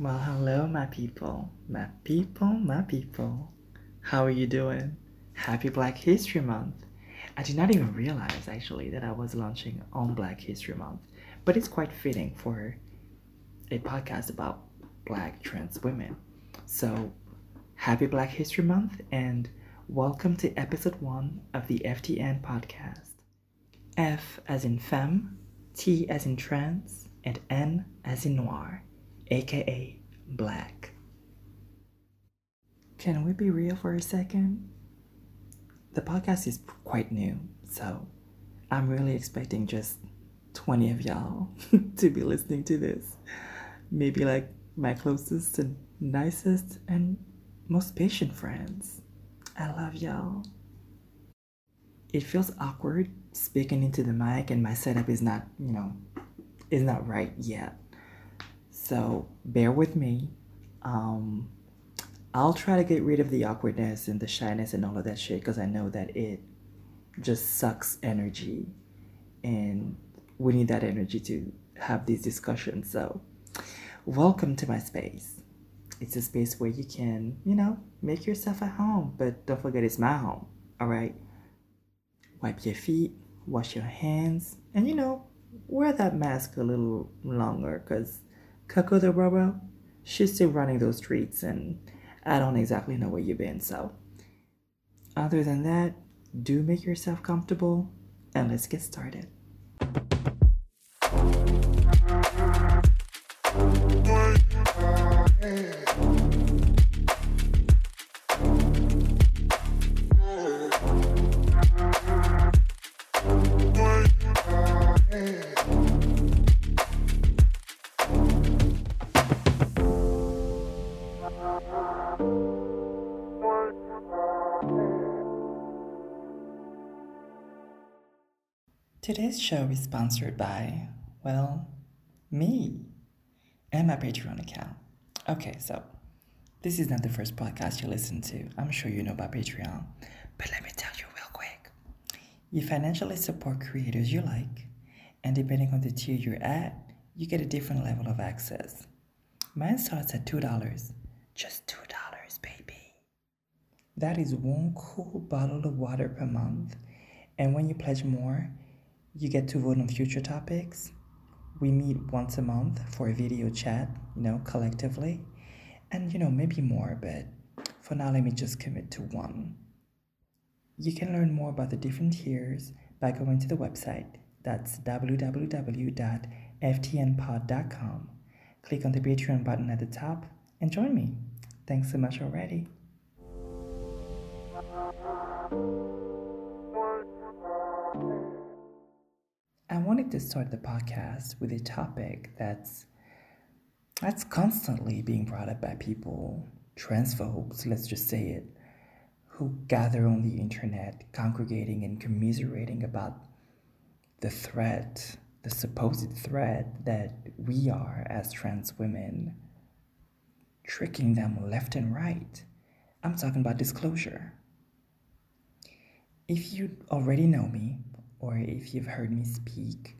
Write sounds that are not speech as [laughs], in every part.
Well, hello, my people, my people, my people. How are you doing? Happy Black History Month. I did not even realize actually that I was launching on Black History Month, but it's quite fitting for a podcast about black trans women. So, happy Black History Month and welcome to episode one of the FTN podcast. F as in femme, T as in trans, and N as in noir, aka black. Can we be real for a second? The podcast is quite new, so I'm really expecting just 20 of y'all [laughs] to be listening to this. Maybe like my closest and nicest and most patient friends. I love y'all. It feels awkward speaking into the mic and my setup is not, you know, is not right yet. So bear with me. Um, I'll try to get rid of the awkwardness and the shyness and all of that shit because I know that it just sucks energy and we need that energy to have these discussions. So, welcome to my space. It's a space where you can, you know, make yourself at home, but don't forget it's my home, all right? Wipe your feet, wash your hands, and you know, wear that mask a little longer because Coco the Robo, she's still running those streets and I don't exactly know where you've been. So, other than that, do make yourself comfortable and let's get started. Today's show is sponsored by, well, me and my Patreon account. Okay, so this is not the first podcast you listen to. I'm sure you know about Patreon. But let me tell you real quick. You financially support creators you like, and depending on the tier you're at, you get a different level of access. Mine starts at $2. Just $2, baby. That is one cool bottle of water per month. And when you pledge more, you get to vote on future topics. We meet once a month for a video chat, you know, collectively. And, you know, maybe more, but for now, let me just commit to one. You can learn more about the different tiers by going to the website. That's www.ftnpod.com. Click on the Patreon button at the top and join me. Thanks so much already. I wanted to start the podcast with a topic that's that's constantly being brought up by people, transphobes, let's just say it, who gather on the internet, congregating and commiserating about the threat, the supposed threat that we are as trans women, tricking them left and right. I'm talking about disclosure. If you already know me, or if you've heard me speak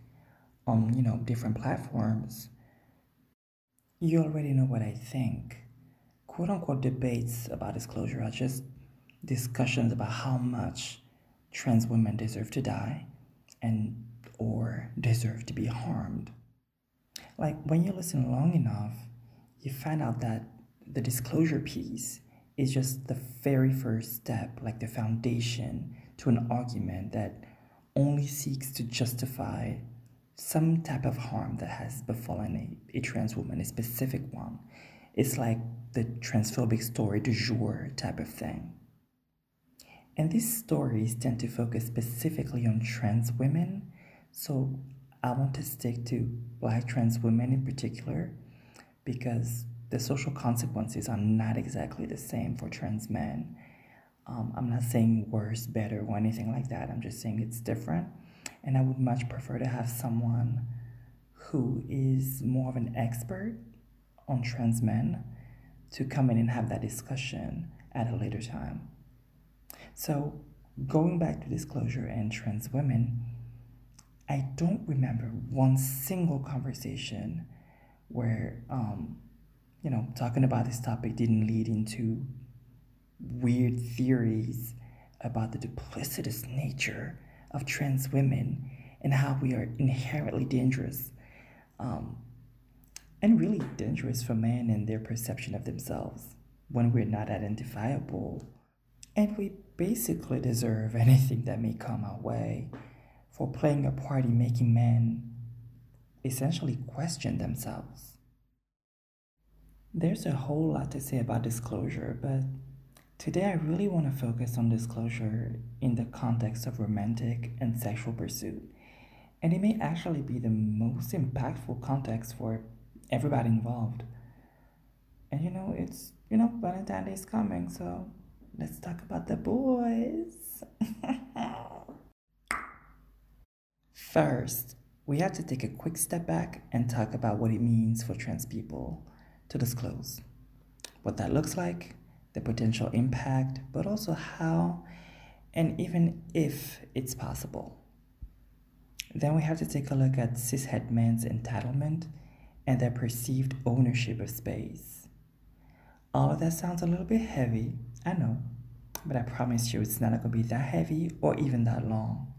on, you know, different platforms, you already know what I think. Quote unquote debates about disclosure are just discussions about how much trans women deserve to die and or deserve to be harmed. Like when you listen long enough, you find out that the disclosure piece is just the very first step, like the foundation to an argument that only seeks to justify some type of harm that has befallen a, a trans woman, a specific one. It's like the transphobic story du jour type of thing. And these stories tend to focus specifically on trans women, so I want to stick to black trans women in particular because the social consequences are not exactly the same for trans men um, I'm not saying worse, better, or anything like that. I'm just saying it's different. And I would much prefer to have someone who is more of an expert on trans men to come in and have that discussion at a later time. So, going back to disclosure and trans women, I don't remember one single conversation where um, you know, talking about this topic didn't lead into weird theories about the duplicitous nature of trans women and how we are inherently dangerous um, and really dangerous for men and their perception of themselves when we're not identifiable. And we basically deserve [laughs] anything that may come our way for playing a part in making men essentially question themselves. There's a whole lot to say about disclosure, but today I really want to focus on disclosure in the context of romantic and sexual pursuit. And it may actually be the most impactful context for everybody involved. And you know, it's, you know, Valentine's Day is coming, so let's talk about the boys. [laughs] First, we have to take a quick step back and talk about what it means for trans people to disclose. What that looks like, the potential impact, but also how and even if it's possible. Then we have to take a look at cishet men's entitlement and their perceived ownership of space. All of that sounds a little bit heavy, I know, but I promise you it's not going to be that heavy or even that long.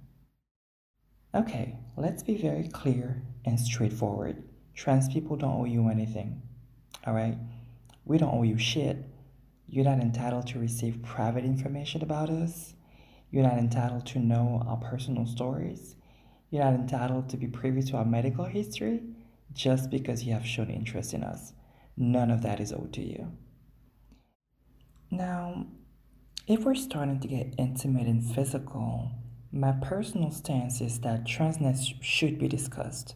Okay, let's be very clear and straightforward. Trans people don't owe you anything, alright? We don't owe you shit. You're not entitled to receive private information about us. You're not entitled to know our personal stories. You're not entitled to be privy to our medical history just because you have shown interest in us. None of that is owed to you. Now, if we're starting to get intimate and physical, my personal stance is that transness should be discussed.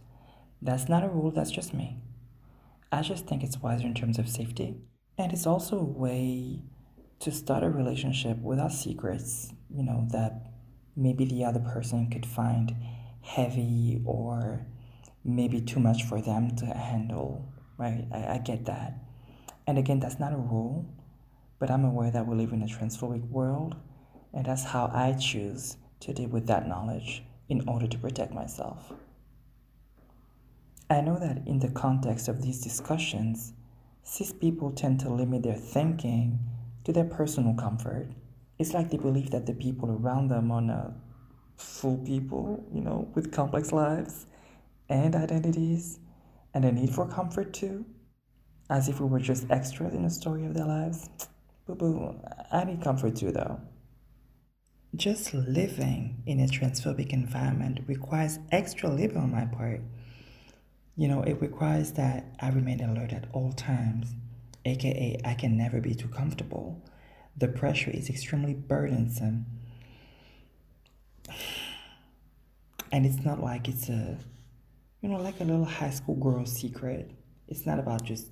That's not a rule, that's just me. I just think it's wiser in terms of safety. And it's also a way to start a relationship without secrets, you know, that maybe the other person could find heavy or maybe too much for them to handle, right? I, I get that. And again, that's not a rule, but I'm aware that we live in a transphobic world, and that's how I choose to deal with that knowledge in order to protect myself. I know that in the context of these discussions, cis people tend to limit their thinking to their personal comfort. It's like they believe that the people around them are not full people, you know, with complex lives and identities and a need for comfort too, as if we were just extras in the story of their lives. Boo boo, I need comfort too though. Just living in a transphobic environment requires extra labor on my part. You know, it requires that I remain alert at all times, aka, I can never be too comfortable. The pressure is extremely burdensome. And it's not like it's a you know like a little high school girl secret. It's not about just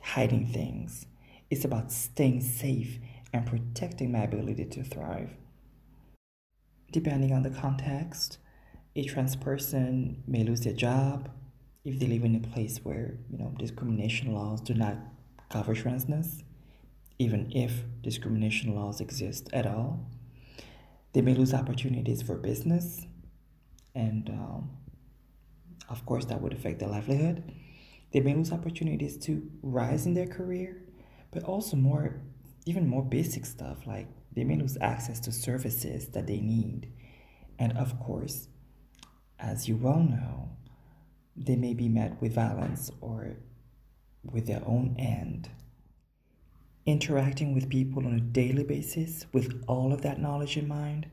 hiding things. It's about staying safe and protecting my ability to thrive. Depending on the context a trans person may lose their job if they live in a place where you know discrimination laws do not cover transness even if discrimination laws exist at all they may lose opportunities for business, and um, of course, that would affect their livelihood. They may lose opportunities to rise in their career, but also more, even more basic stuff like they may lose access to services that they need. And of course, as you well know, they may be met with violence or with their own end interacting with people on a daily basis with all of that knowledge in mind,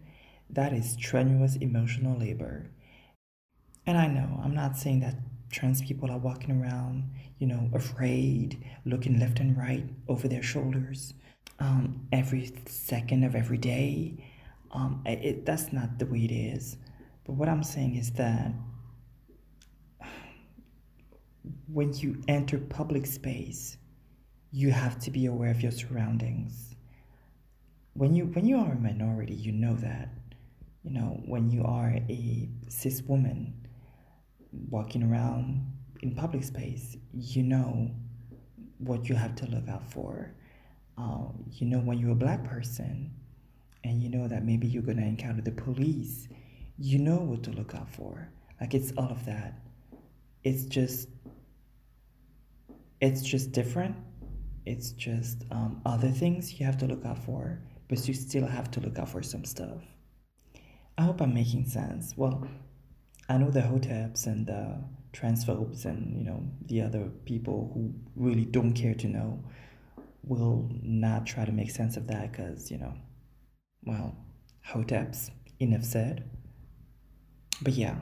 that is strenuous emotional labor. And I know, I'm not saying that trans people are walking around, you know, afraid, looking left and right over their shoulders um, every second of every day. Um, it, that's not the way it is. But what I'm saying is that when you enter public space, you have to be aware of your surroundings. When you when you are a minority, you know that. You know, when you are a cis woman walking around in public space, you know what you have to look out for. Uh, you know when you're a black person and you know that maybe you're to encounter the police, you know what to look out for. Like it's all of that. It's just It's just different. It's just um, other things you have to look out for, but you still have to look out for some stuff. I hope I'm making sense. Well, I know the hoteps and the transphobes and you know the other people who really don't care to know will not try to make sense of that because you know, well, hoteps enough said. But yeah.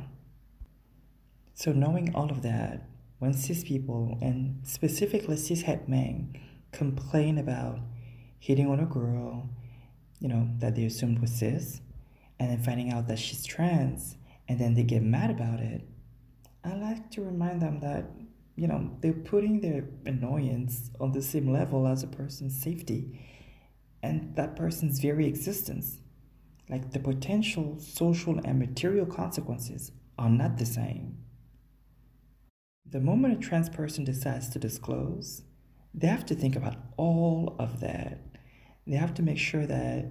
So knowing all of that, when cis people and specifically cishet men complain about hitting on a girl, you know, that they assumed was cis, and then finding out that she's trans, and then they get mad about it, I like to remind them that, you know, they're putting their annoyance on the same level as a person's safety and that person's very existence. Like the potential social and material consequences are not the same. The moment a trans person decides to disclose, they have to think about all of that. They have to make sure that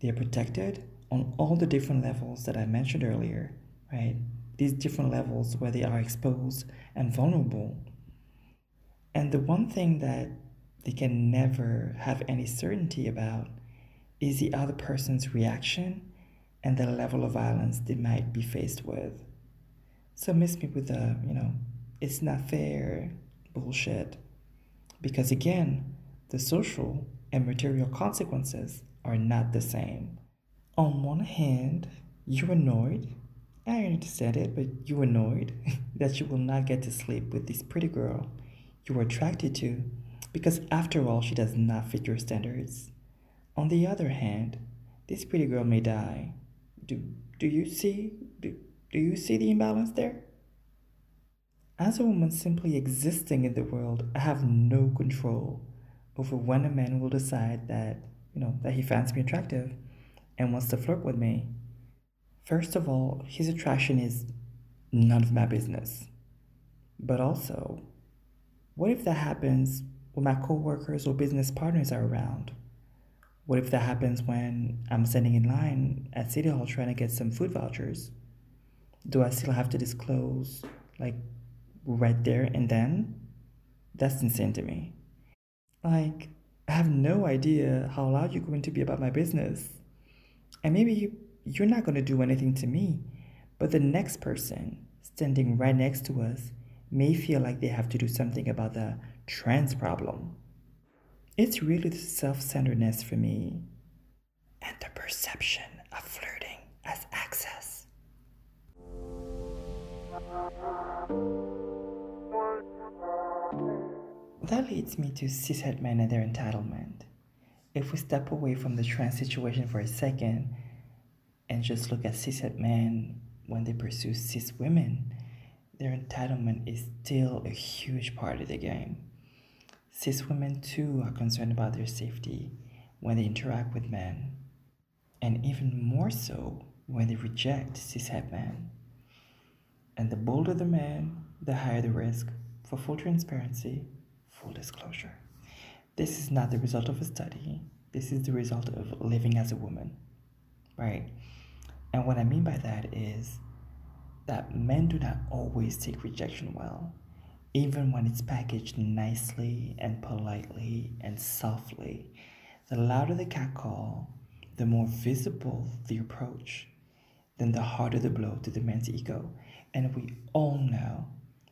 they're protected on all the different levels that I mentioned earlier, right? These different levels where they are exposed and vulnerable. And the one thing that they can never have any certainty about is the other person's reaction and the level of violence they might be faced with. So miss me with the, you know, it's not fair bullshit. Because again, the social and material consequences are not the same. On one hand, you're annoyed, I understand it, but you're annoyed [laughs] that you will not get to sleep with this pretty girl you were attracted to because after all, she does not fit your standards. On the other hand, this pretty girl may die. Do, do you see do, do you see the imbalance there? As a woman simply existing in the world, I have no control over when a man will decide that, you know, that he finds me attractive and wants to flirt with me. First of all, his attraction is none of my business. But also, what if that happens when my coworkers or business partners are around? What if that happens when I'm standing in line at City Hall trying to get some food vouchers? Do I still have to disclose, like, right there and then? That's insane to me. Like, I have no idea how loud you're going to be about my business. And maybe you, you're not going to do anything to me, but the next person standing right next to us may feel like they have to do something about the trans problem. It's really the self centeredness for me and the perception of flirting as access. That leads me to cishet men and their entitlement. If we step away from the trans situation for a second and just look at cishet men when they pursue cis women, their entitlement is still a huge part of the game. Cis women too are concerned about their safety when they interact with men, and even more so when they reject cishet men. And the bolder the man, the higher the risk for full transparency full disclosure. This is not the result of a study. This is the result of living as a woman, right? And what I mean by that is that men do not always take rejection well, even when it's packaged nicely and politely and softly. The louder the catcall, the more visible the approach, then the harder the blow to the man's ego. And we all know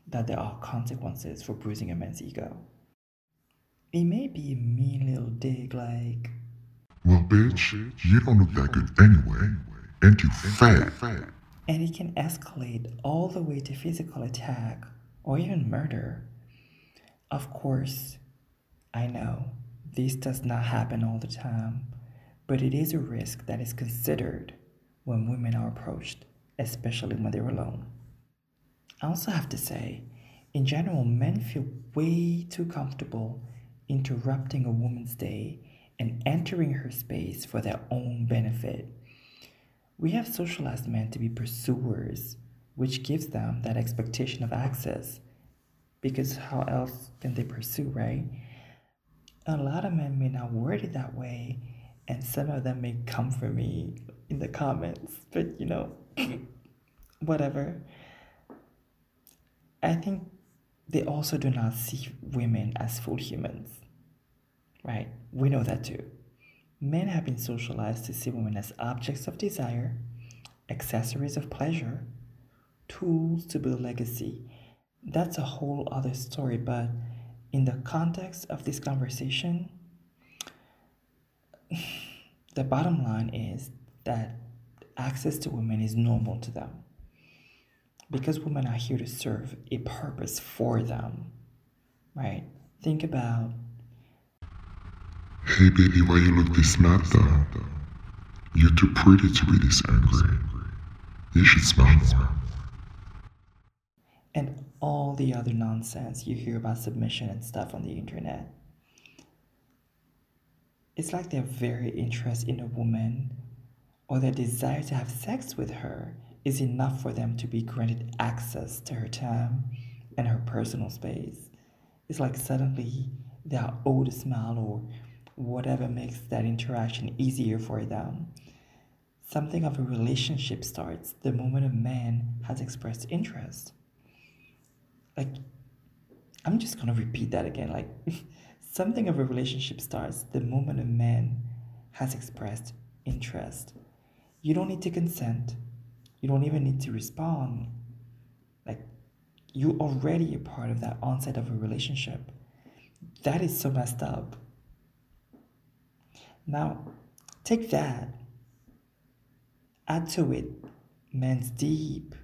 that there are consequences for bruising a man's ego. It may be a mean little dig like, Well, bitch, you don't look that good anyway. And you fat. and it can escalate all the way to physical attack or even murder. Of course, I know this does not happen all the time, but it is a risk that is considered when women are approached, especially when they're alone. I also have to say, in general, men feel way too comfortable interrupting a woman's day and entering her space for their own benefit. We have socialized men to be pursuers, which gives them that expectation of access. Because how else can they pursue, right? A lot of men may not word it that way, and some of them may come for me in the comments, but you know, [clears throat] whatever. I think they also do not see women as full humans. Right? We know that too. Men have been socialized to see women as objects of desire, accessories of pleasure, tools to build legacy. That's a whole other story, but in the context of this conversation, [laughs] the bottom line is that access to women is normal to them because women are here to serve a purpose for them, right? Think about. Hey baby, why you look this mad though? You're too pretty to be this angry. You should smile more. And all the other nonsense you hear about submission and stuff on the internet. It's like their very interest in a woman or their desire to have sex with her is enough for them to be granted access to her time and her personal space. It's like suddenly they are a smile or whatever makes that interaction easier for them. Something of a relationship starts the moment a man has expressed interest. Like, I'm just gonna repeat that again. Like, [laughs] something of a relationship starts the moment a man has expressed interest. You don't need to consent you don't even need to respond. Like, you already a part of that onset of a relationship. That is so messed up. Now, take that, add to it men's deep,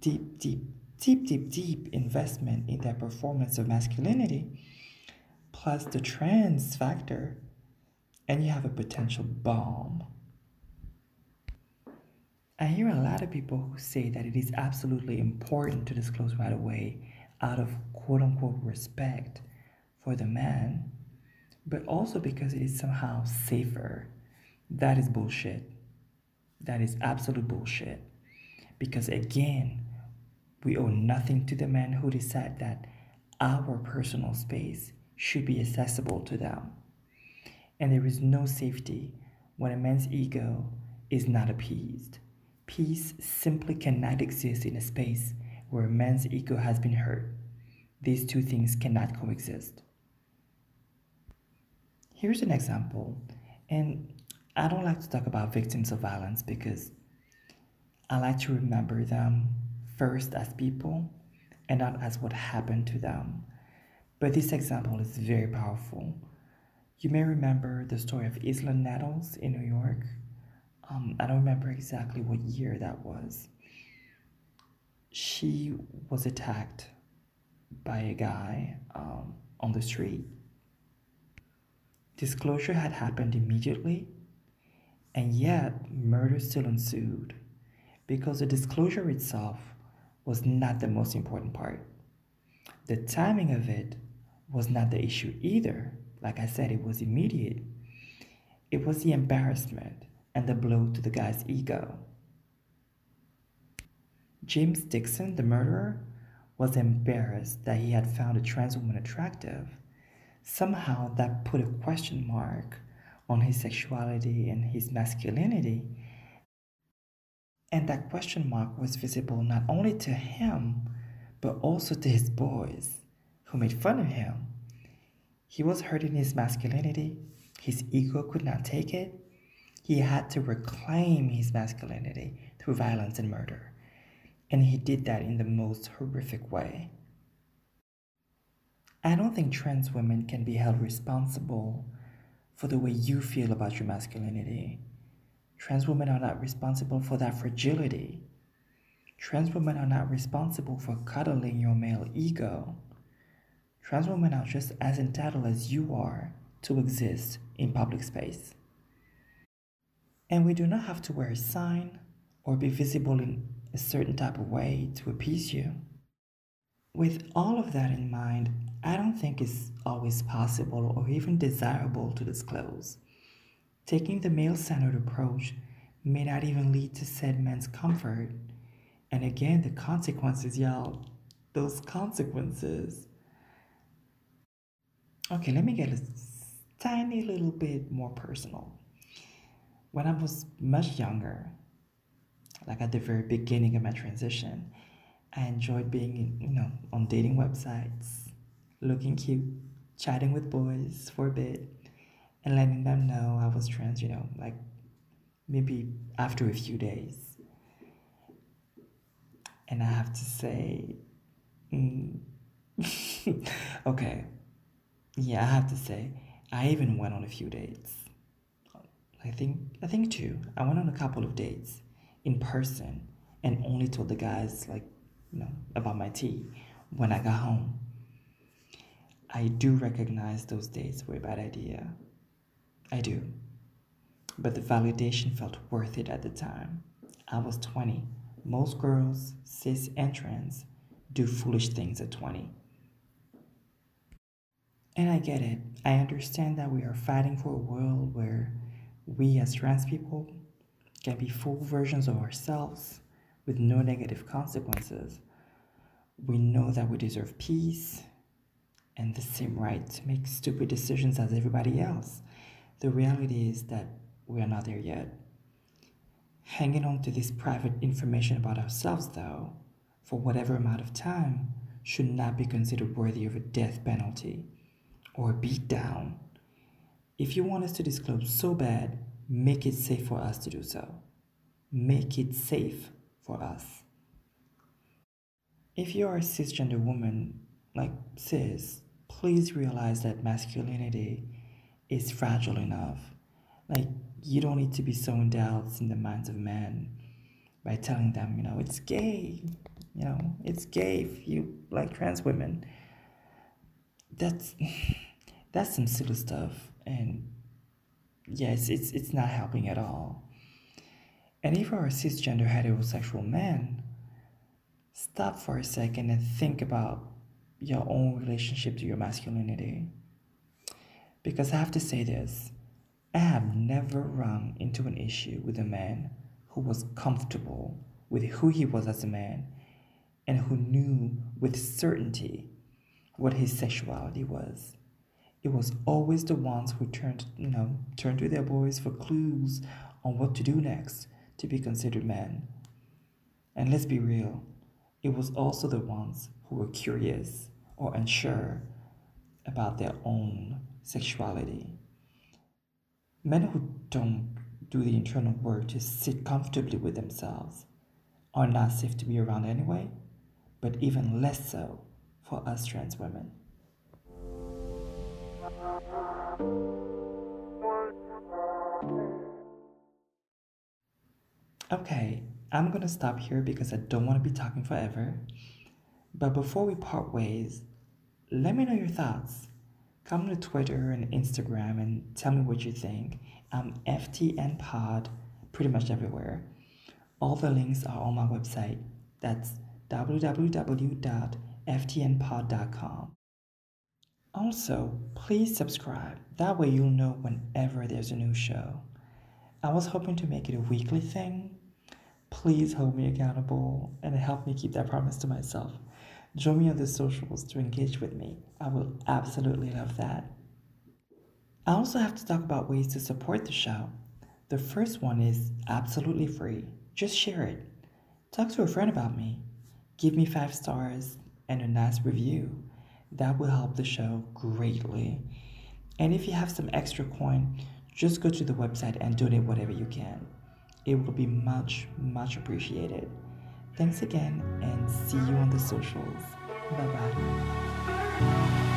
deep, deep, deep, deep, deep investment in their performance of masculinity, plus the trans factor, and you have a potential bomb. I hear a lot of people who say that it is absolutely important to disclose right away out of quote unquote respect for the man, but also because it is somehow safer. That is bullshit. That is absolute bullshit. Because again, we owe nothing to the man who decide that our personal space should be accessible to them. And there is no safety when a man's ego is not appeased. Peace simply cannot exist in a space where man's ego has been hurt. These two things cannot coexist. Here's an example, and I don't like to talk about victims of violence because I like to remember them first as people and not as what happened to them. But this example is very powerful. You may remember the story of Islan Nettles in New York um, I don't remember exactly what year that was. She was attacked by a guy um, on the street. Disclosure had happened immediately, and yet murder still ensued because the disclosure itself was not the most important part. The timing of it was not the issue either. Like I said, it was immediate. It was the embarrassment and a blow to the guy's ego. James Dixon, the murderer, was embarrassed that he had found a trans woman attractive. Somehow that put a question mark on his sexuality and his masculinity. And that question mark was visible not only to him, but also to his boys, who made fun of him. He was hurting his masculinity, his ego could not take it, he had to reclaim his masculinity through violence and murder. And he did that in the most horrific way. I don't think trans women can be held responsible for the way you feel about your masculinity. Trans women are not responsible for that fragility. Trans women are not responsible for cuddling your male ego. Trans women are just as entitled as you are to exist in public space. And we do not have to wear a sign or be visible in a certain type of way to appease you. With all of that in mind, I don't think it's always possible or even desirable to disclose. Taking the male centered approach may not even lead to said man's comfort. And again, the consequences, y'all, those consequences. Okay, let me get a tiny little bit more personal when I was much younger, like at the very beginning of my transition, I enjoyed being, you know, on dating websites, looking cute, chatting with boys for a bit, and letting them know I was trans, you know, like maybe after a few days. And I have to say, mm, [laughs] okay, yeah, I have to say, I even went on a few dates. I think I think two. I went on a couple of dates in person and only told the guys like, you know, about my tea when I got home. I do recognize those dates were a bad idea. I do. But the validation felt worth it at the time. I was 20. Most girls, cis and trans, do foolish things at 20. And I get it. I understand that we are fighting for a world where we as trans people can be full versions of ourselves with no negative consequences. We know that we deserve peace and the same right to make stupid decisions as everybody else. The reality is that we are not there yet. Hanging on to this private information about ourselves, though, for whatever amount of time, should not be considered worthy of a death penalty or a beatdown. If you want us to disclose so bad, make it safe for us to do so. Make it safe for us. If you are a cisgender woman, like cis, please realize that masculinity is fragile enough. Like, you don't need to be sowing doubts in the minds of men by telling them, you know, it's gay. You know, it's gay if you like trans women. That's [laughs] that's some silly stuff, and yes, it's it's not helping at all. And if you're a cisgender heterosexual man, stop for a second and think about your own relationship to your masculinity. Because I have to say this I have never run into an issue with a man who was comfortable with who he was as a man and who knew with certainty what his sexuality was. It was always the ones who turned, you know, turned to their boys for clues on what to do next to be considered men. And let's be real, it was also the ones who were curious or unsure about their own sexuality. Men who don't do the internal work to sit comfortably with themselves are not safe to be around anyway, but even less so for us trans women. Okay, I'm gonna stop here because I don't want to be talking forever. But before we part ways, let me know your thoughts. Come to Twitter and Instagram and tell me what you think. I'm FTN Pod pretty much everywhere. All the links are on my website. That's www.ftnpod.com. Also, please subscribe. That way you'll know whenever there's a new show. I was hoping to make it a weekly thing. Please hold me accountable and help me keep that promise to myself. Join me on the socials to engage with me. I will absolutely love that. I also have to talk about ways to support the show. The first one is absolutely free. Just share it. Talk to a friend about me. Give me five stars and a nice review. That will help the show greatly. And if you have some extra coin, just go to the website and donate whatever you can. It will be much, much appreciated. Thanks again and see you on the socials. Bye bye.